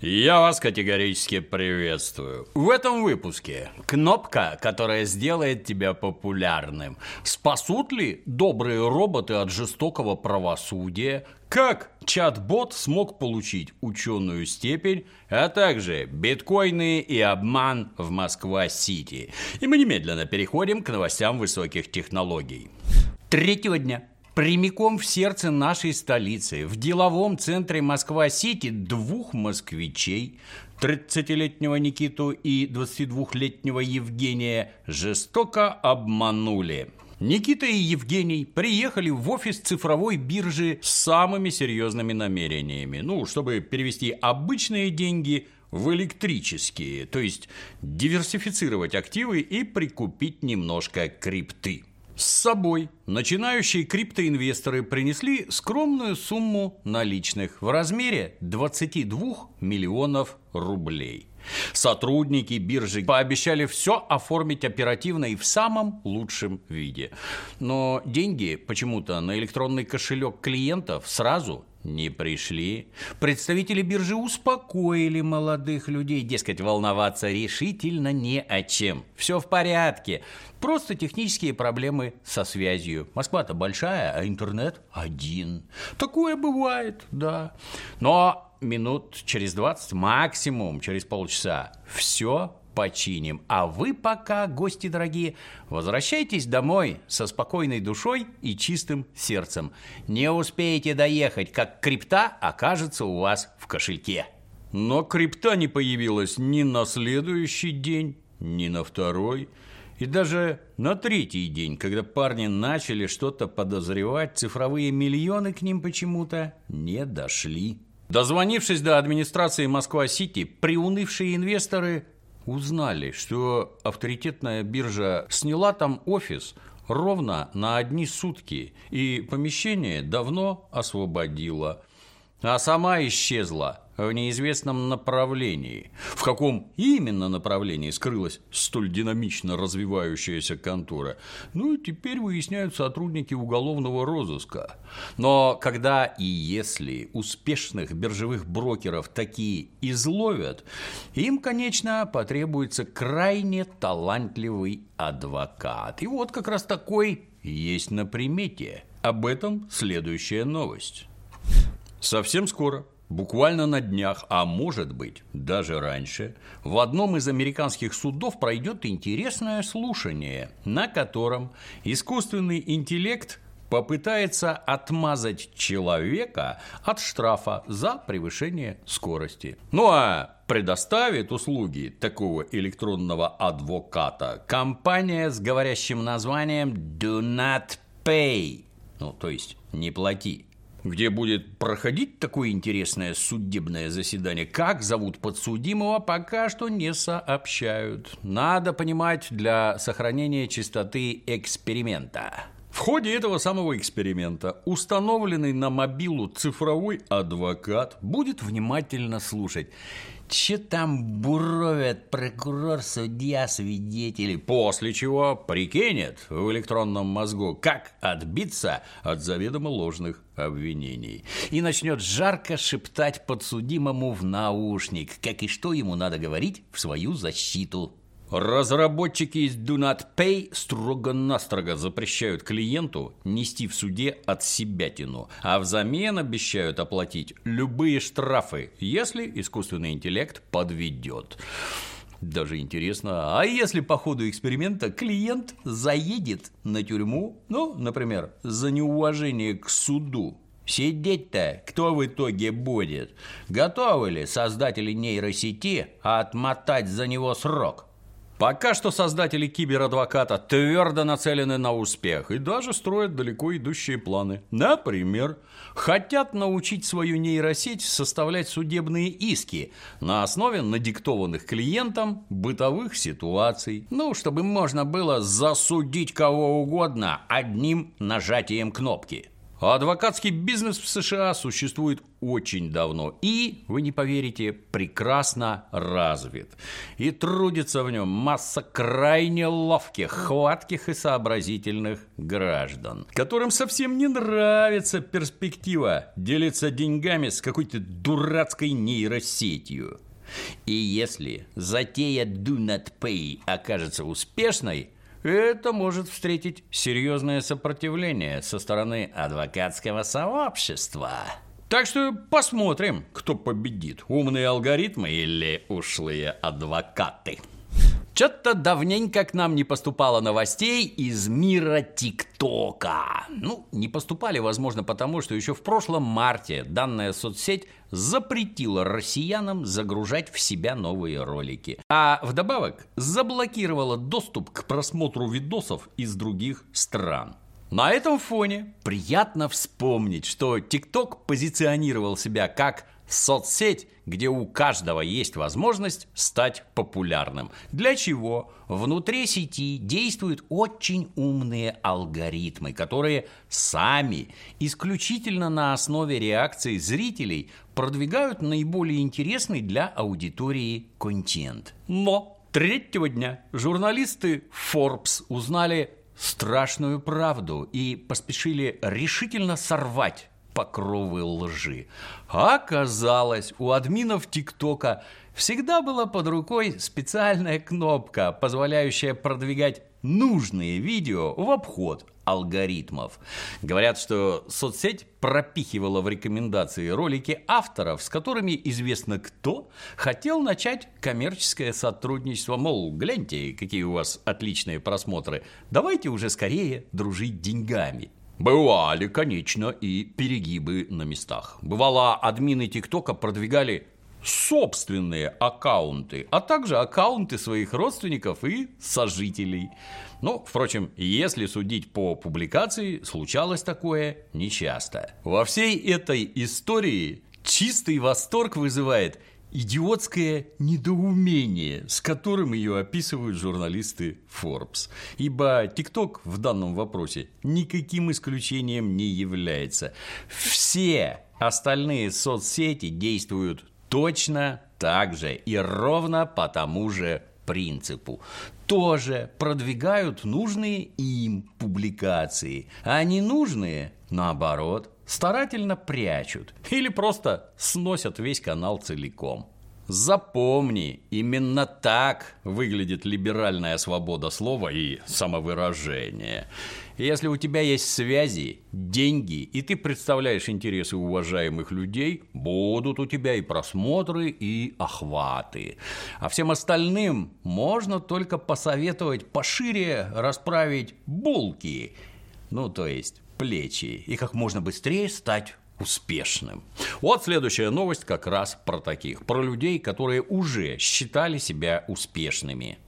Я вас категорически приветствую. В этом выпуске кнопка, которая сделает тебя популярным. Спасут ли добрые роботы от жестокого правосудия? Как чат-бот смог получить ученую степень, а также биткоины и обман в Москва-Сити. И мы немедленно переходим к новостям высоких технологий. Третьего дня прямиком в сердце нашей столицы, в деловом центре Москва-Сити, двух москвичей, 30-летнего Никиту и 22-летнего Евгения, жестоко обманули. Никита и Евгений приехали в офис цифровой биржи с самыми серьезными намерениями. Ну, чтобы перевести обычные деньги в электрические, то есть диверсифицировать активы и прикупить немножко крипты. С собой начинающие криптоинвесторы принесли скромную сумму наличных в размере 22 миллионов рублей. Сотрудники биржи пообещали все оформить оперативно и в самом лучшем виде. Но деньги почему-то на электронный кошелек клиентов сразу не пришли. Представители биржи успокоили молодых людей, дескать, волноваться решительно не о чем. Все в порядке. Просто технические проблемы со связью. Москва-то большая, а интернет один. Такое бывает, да. Но минут через 20, максимум через полчаса, все починим. А вы пока, гости дорогие, возвращайтесь домой со спокойной душой и чистым сердцем. Не успеете доехать, как крипта окажется у вас в кошельке. Но крипта не появилась ни на следующий день, ни на второй. И даже на третий день, когда парни начали что-то подозревать, цифровые миллионы к ним почему-то не дошли. Дозвонившись до администрации Москва-Сити, приунывшие инвесторы узнали, что авторитетная биржа сняла там офис ровно на одни сутки и помещение давно освободила, а сама исчезла в неизвестном направлении. В каком именно направлении скрылась столь динамично развивающаяся контора? Ну, теперь выясняют сотрудники уголовного розыска. Но когда и если успешных биржевых брокеров такие изловят, им, конечно, потребуется крайне талантливый адвокат. И вот как раз такой есть на примете. Об этом следующая новость. Совсем скоро Буквально на днях, а может быть даже раньше, в одном из американских судов пройдет интересное слушание, на котором искусственный интеллект попытается отмазать человека от штрафа за превышение скорости. Ну а предоставит услуги такого электронного адвоката компания с говорящим названием «Do not pay», ну то есть «не плати» где будет проходить такое интересное судебное заседание. Как зовут подсудимого, пока что не сообщают. Надо понимать для сохранения чистоты эксперимента. В ходе этого самого эксперимента установленный на мобилу цифровой адвокат будет внимательно слушать Че там буровят прокурор, судья, свидетели? После чего прикинет в электронном мозгу, как отбиться от заведомо ложных обвинений. И начнет жарко шептать подсудимому в наушник, как и что ему надо говорить в свою защиту. Разработчики из Do Not Pay строго-настрого запрещают клиенту нести в суде от себятину, а взамен обещают оплатить любые штрафы, если искусственный интеллект подведет. Даже интересно, а если по ходу эксперимента клиент заедет на тюрьму, ну, например, за неуважение к суду, Сидеть-то кто в итоге будет? Готовы ли создатели нейросети отмотать за него срок? Пока что создатели киберадвоката твердо нацелены на успех и даже строят далеко идущие планы. Например, хотят научить свою нейросеть составлять судебные иски на основе надиктованных клиентам бытовых ситуаций. Ну, чтобы можно было засудить кого угодно одним нажатием кнопки. Адвокатский бизнес в США существует очень давно и, вы не поверите, прекрасно развит. И трудится в нем масса крайне ловких, хватких и сообразительных граждан, которым совсем не нравится перспектива делиться деньгами с какой-то дурацкой нейросетью. И если затея Do Not Pay окажется успешной – это может встретить серьезное сопротивление со стороны адвокатского сообщества. Так что посмотрим, кто победит, умные алгоритмы или ушлые адвокаты. Что-то давненько к нам не поступало новостей из мира ТикТока. Ну, не поступали, возможно, потому что еще в прошлом марте данная соцсеть запретила россиянам загружать в себя новые ролики. А вдобавок заблокировала доступ к просмотру видосов из других стран. На этом фоне приятно вспомнить, что ТикТок позиционировал себя как соцсеть, где у каждого есть возможность стать популярным. Для чего внутри сети действуют очень умные алгоритмы, которые сами исключительно на основе реакции зрителей продвигают наиболее интересный для аудитории контент. Но третьего дня журналисты Forbes узнали страшную правду и поспешили решительно сорвать покровы лжи. А оказалось, у админов ТикТока всегда была под рукой специальная кнопка, позволяющая продвигать нужные видео в обход алгоритмов. Говорят, что соцсеть пропихивала в рекомендации ролики авторов, с которыми известно кто хотел начать коммерческое сотрудничество. Мол, гляньте, какие у вас отличные просмотры, давайте уже скорее дружить деньгами. Бывали, конечно, и перегибы на местах. Бывало, админы ТикТока продвигали собственные аккаунты, а также аккаунты своих родственников и сожителей. Ну, впрочем, если судить по публикации, случалось такое нечасто. Во всей этой истории чистый восторг вызывает идиотское недоумение, с которым ее описывают журналисты Forbes. Ибо TikTok в данном вопросе никаким исключением не является. Все остальные соцсети действуют точно так же и ровно по тому же принципу. Тоже продвигают нужные им публикации, а ненужные, наоборот, старательно прячут или просто сносят весь канал целиком. Запомни, именно так выглядит либеральная свобода слова и самовыражения. Если у тебя есть связи, деньги, и ты представляешь интересы уважаемых людей, будут у тебя и просмотры, и охваты. А всем остальным можно только посоветовать пошире расправить булки. Ну, то есть плечи и как можно быстрее стать успешным. Вот следующая новость как раз про таких, про людей, которые уже считали себя успешными.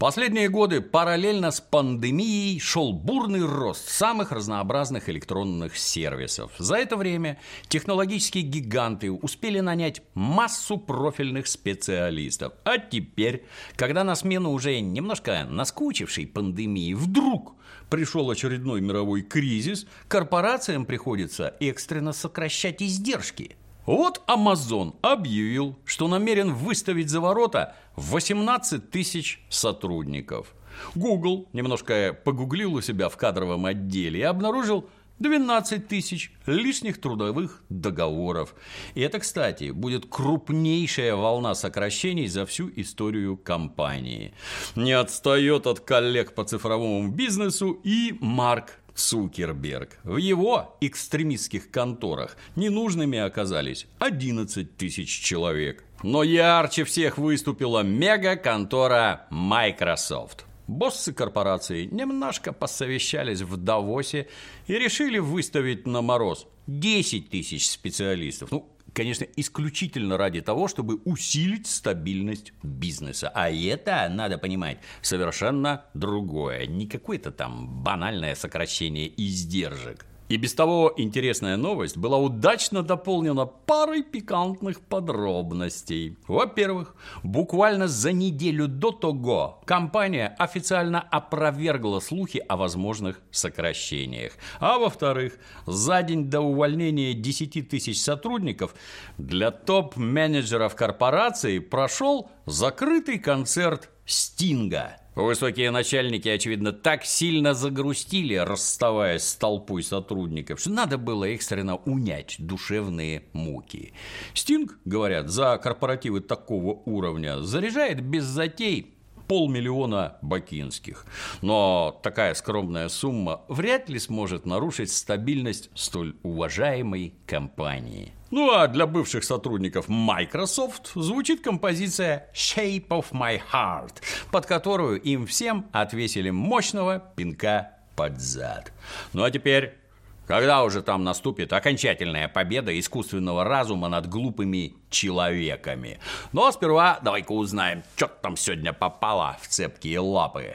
Последние годы параллельно с пандемией шел бурный рост самых разнообразных электронных сервисов. За это время технологические гиганты успели нанять массу профильных специалистов. А теперь, когда на смену уже немножко наскучившей пандемии вдруг пришел очередной мировой кризис, корпорациям приходится экстренно сокращать издержки. Вот Amazon объявил, что намерен выставить за ворота 18 тысяч сотрудников. Google немножко погуглил у себя в кадровом отделе и обнаружил 12 тысяч лишних трудовых договоров. И это, кстати, будет крупнейшая волна сокращений за всю историю компании. Не отстает от коллег по цифровому бизнесу и Марк Цукерберг. В его экстремистских конторах ненужными оказались 11 тысяч человек. Но ярче всех выступила мега-контора Microsoft. Боссы корпорации немножко посовещались в Давосе и решили выставить на мороз 10 тысяч специалистов. Ну, конечно, исключительно ради того, чтобы усилить стабильность бизнеса. А это, надо понимать, совершенно другое. Не какое-то там банальное сокращение издержек. И без того интересная новость была удачно дополнена парой пикантных подробностей. Во-первых, буквально за неделю до того компания официально опровергла слухи о возможных сокращениях. А во-вторых, за день до увольнения 10 тысяч сотрудников для топ-менеджеров корпорации прошел закрытый концерт Стинга. Высокие начальники, очевидно, так сильно загрустили, расставаясь с толпой сотрудников, что надо было экстренно унять душевные муки. Стинг, говорят, за корпоративы такого уровня заряжает без затей полмиллиона бакинских. Но такая скромная сумма вряд ли сможет нарушить стабильность столь уважаемой компании. Ну а для бывших сотрудников Microsoft звучит композиция Shape of My Heart, под которую им всем отвесили мощного пинка под зад. Ну а теперь когда уже там наступит окончательная победа искусственного разума над глупыми человеками? Но сперва давай-ка узнаем, что там сегодня попало в цепкие лапы.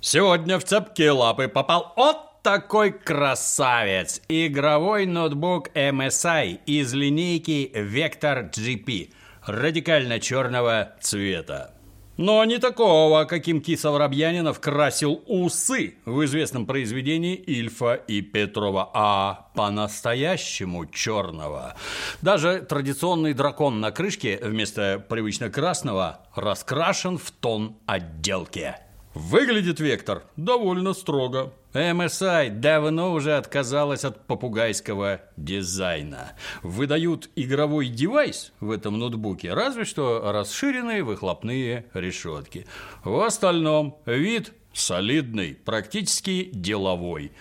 Сегодня в цепкие лапы попал от такой красавец! Игровой ноутбук MSI из линейки Vector GP радикально черного цвета. Но не такого, каким Кисов Рабьянинов красил усы в известном произведении Ильфа и Петрова, а по-настоящему черного. Даже традиционный дракон на крышке вместо привычно красного раскрашен в тон отделки. Выглядит Вектор довольно строго. MSI давно уже отказалась от попугайского дизайна. Выдают игровой девайс в этом ноутбуке, разве что расширенные выхлопные решетки. В остальном вид солидный, практически деловой.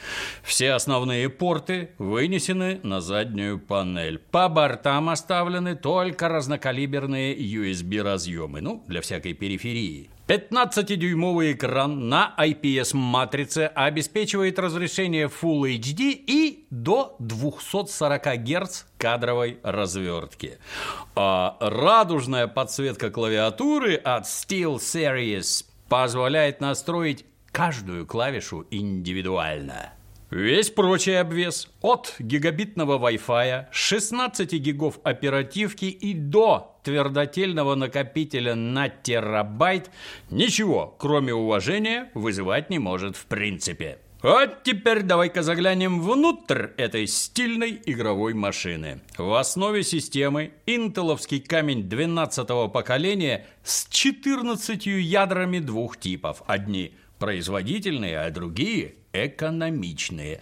Все основные порты вынесены на заднюю панель. По бортам оставлены только разнокалиберные USB-разъемы, ну, для всякой периферии. 15-дюймовый экран на IPS-матрице обеспечивает разрешение Full HD и до 240 Гц кадровой развертки. А радужная подсветка клавиатуры от Steel Series позволяет настроить каждую клавишу индивидуально. Весь прочий обвес от гигабитного Wi-Fi, 16 гигов оперативки и до твердотельного накопителя на терабайт ничего, кроме уважения, вызывать не может в принципе. А теперь давай-ка заглянем внутрь этой стильной игровой машины. В основе системы интеловский камень 12-го поколения с 14 ядрами двух типов. Одни производительные, а другие экономичные,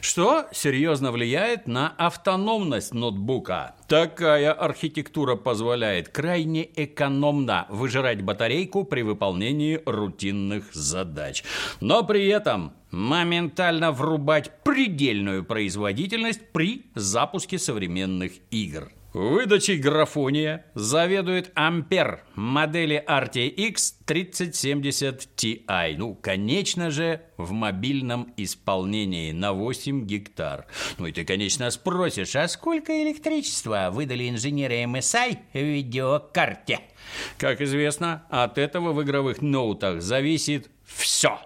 что серьезно влияет на автономность ноутбука. Такая архитектура позволяет крайне экономно выжирать батарейку при выполнении рутинных задач, но при этом моментально врубать предельную производительность при запуске современных игр. Выдачей графония заведует Ампер модели RTX 3070 Ti. Ну, конечно же, в мобильном исполнении на 8 гектар. Ну и ты, конечно, спросишь, а сколько электричества выдали инженеры MSI в видеокарте? Как известно, от этого в игровых ноутах зависит все.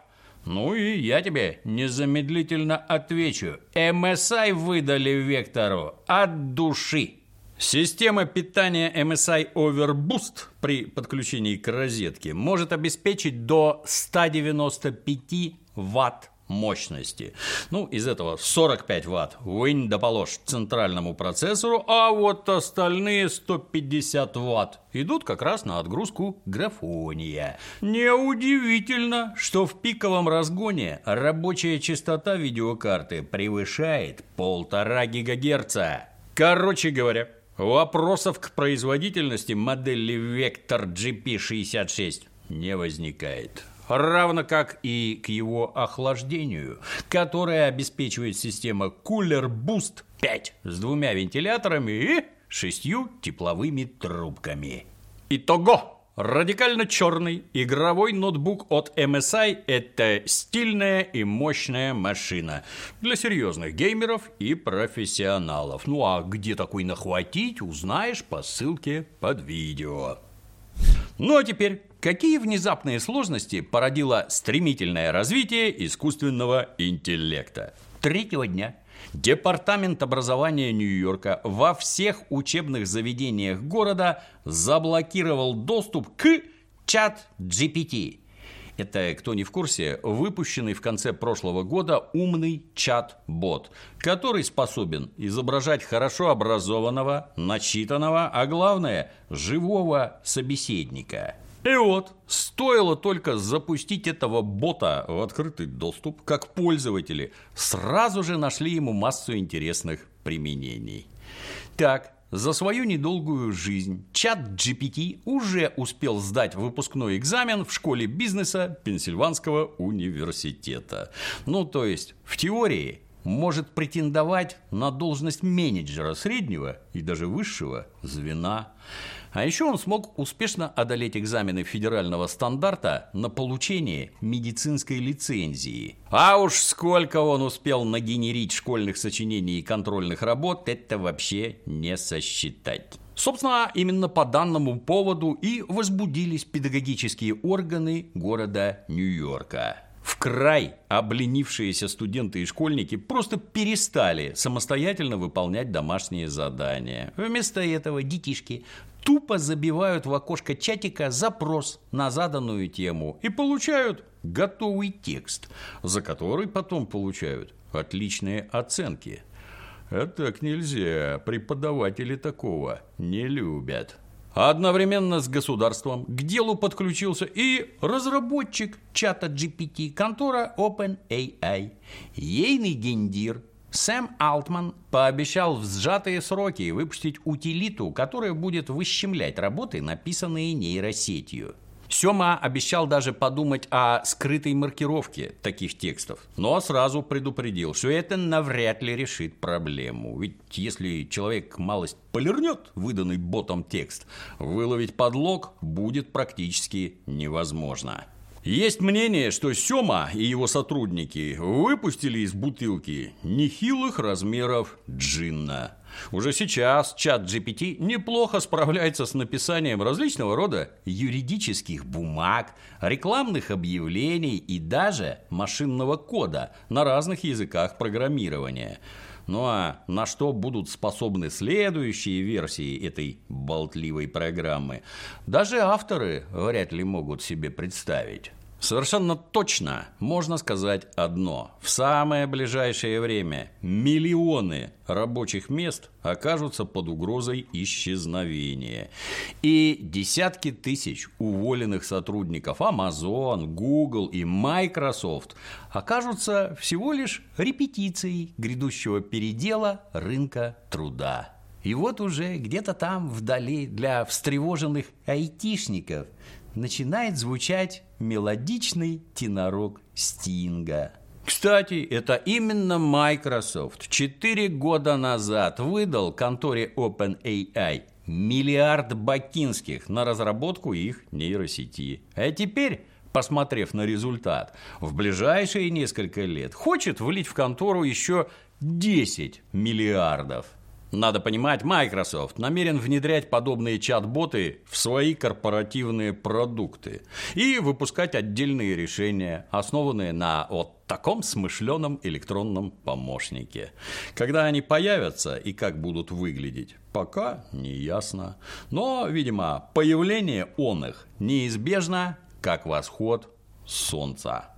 Ну и я тебе незамедлительно отвечу. MSI выдали вектору от души. Система питания MSI Overboost при подключении к розетке может обеспечить до 195 ватт мощности. Ну, из этого 45 ватт вынь да положь центральному процессору, а вот остальные 150 ватт идут как раз на отгрузку графония. Неудивительно, что в пиковом разгоне рабочая частота видеокарты превышает полтора гигагерца. Короче говоря, Вопросов к производительности модели Vector GP66 не возникает. Равно как и к его охлаждению, которое обеспечивает система Cooler Boost 5 с двумя вентиляторами и шестью тепловыми трубками. Итого! Радикально черный игровой ноутбук от MSI – это стильная и мощная машина для серьезных геймеров и профессионалов. Ну а где такой нахватить, узнаешь по ссылке под видео. Ну а теперь, какие внезапные сложности породило стремительное развитие искусственного интеллекта? Третьего дня Департамент образования Нью-Йорка во всех учебных заведениях города заблокировал доступ к чат GPT. Это, кто не в курсе, выпущенный в конце прошлого года умный чат-бот, который способен изображать хорошо образованного, начитанного, а главное, живого собеседника. И вот, стоило только запустить этого бота в открытый доступ, как пользователи сразу же нашли ему массу интересных применений. Так, за свою недолгую жизнь чат GPT уже успел сдать выпускной экзамен в школе бизнеса Пенсильванского университета. Ну, то есть, в теории может претендовать на должность менеджера среднего и даже высшего звена. А еще он смог успешно одолеть экзамены федерального стандарта на получение медицинской лицензии. А уж сколько он успел нагенерить школьных сочинений и контрольных работ, это вообще не сосчитать. Собственно, именно по данному поводу и возбудились педагогические органы города Нью-Йорка. В край обленившиеся студенты и школьники просто перестали самостоятельно выполнять домашние задания. Вместо этого детишки тупо забивают в окошко чатика запрос на заданную тему и получают готовый текст, за который потом получают отличные оценки. А так нельзя, преподаватели такого не любят. Одновременно с государством к делу подключился и разработчик чата GPT, контора OpenAI. Ейный гендир Сэм Алтман пообещал в сжатые сроки выпустить утилиту, которая будет выщемлять работы, написанные нейросетью. Сёма обещал даже подумать о скрытой маркировке таких текстов, но сразу предупредил, что это навряд ли решит проблему. Ведь если человек малость полирнет выданный ботом текст, выловить подлог будет практически невозможно. Есть мнение, что Сёма и его сотрудники выпустили из бутылки нехилых размеров джинна. Уже сейчас чат GPT неплохо справляется с написанием различного рода юридических бумаг, рекламных объявлений и даже машинного кода на разных языках программирования. Ну а на что будут способны следующие версии этой болтливой программы, даже авторы вряд ли могут себе представить. Совершенно точно можно сказать одно. В самое ближайшее время миллионы рабочих мест окажутся под угрозой исчезновения. И десятки тысяч уволенных сотрудников Amazon, Google и Microsoft окажутся всего лишь репетицией грядущего передела рынка труда. И вот уже где-то там вдали для встревоженных айтишников начинает звучать мелодичный тенорок Стинга. Кстати, это именно Microsoft 4 года назад выдал конторе OpenAI миллиард бакинских на разработку их нейросети. А теперь посмотрев на результат, в ближайшие несколько лет хочет влить в контору еще 10 миллиардов. Надо понимать, Microsoft намерен внедрять подобные чат-боты в свои корпоративные продукты и выпускать отдельные решения, основанные на вот таком смышленом электронном помощнике. Когда они появятся и как будут выглядеть, пока не ясно. Но, видимо, появление он их неизбежно, как восход солнца.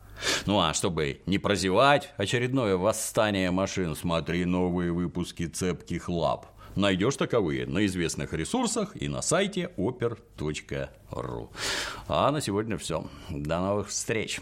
Ну а чтобы не прозевать очередное восстание машин, смотри новые выпуски цепких лап. Найдешь таковые на известных ресурсах и на сайте oper.ru. А на сегодня все. До новых встреч.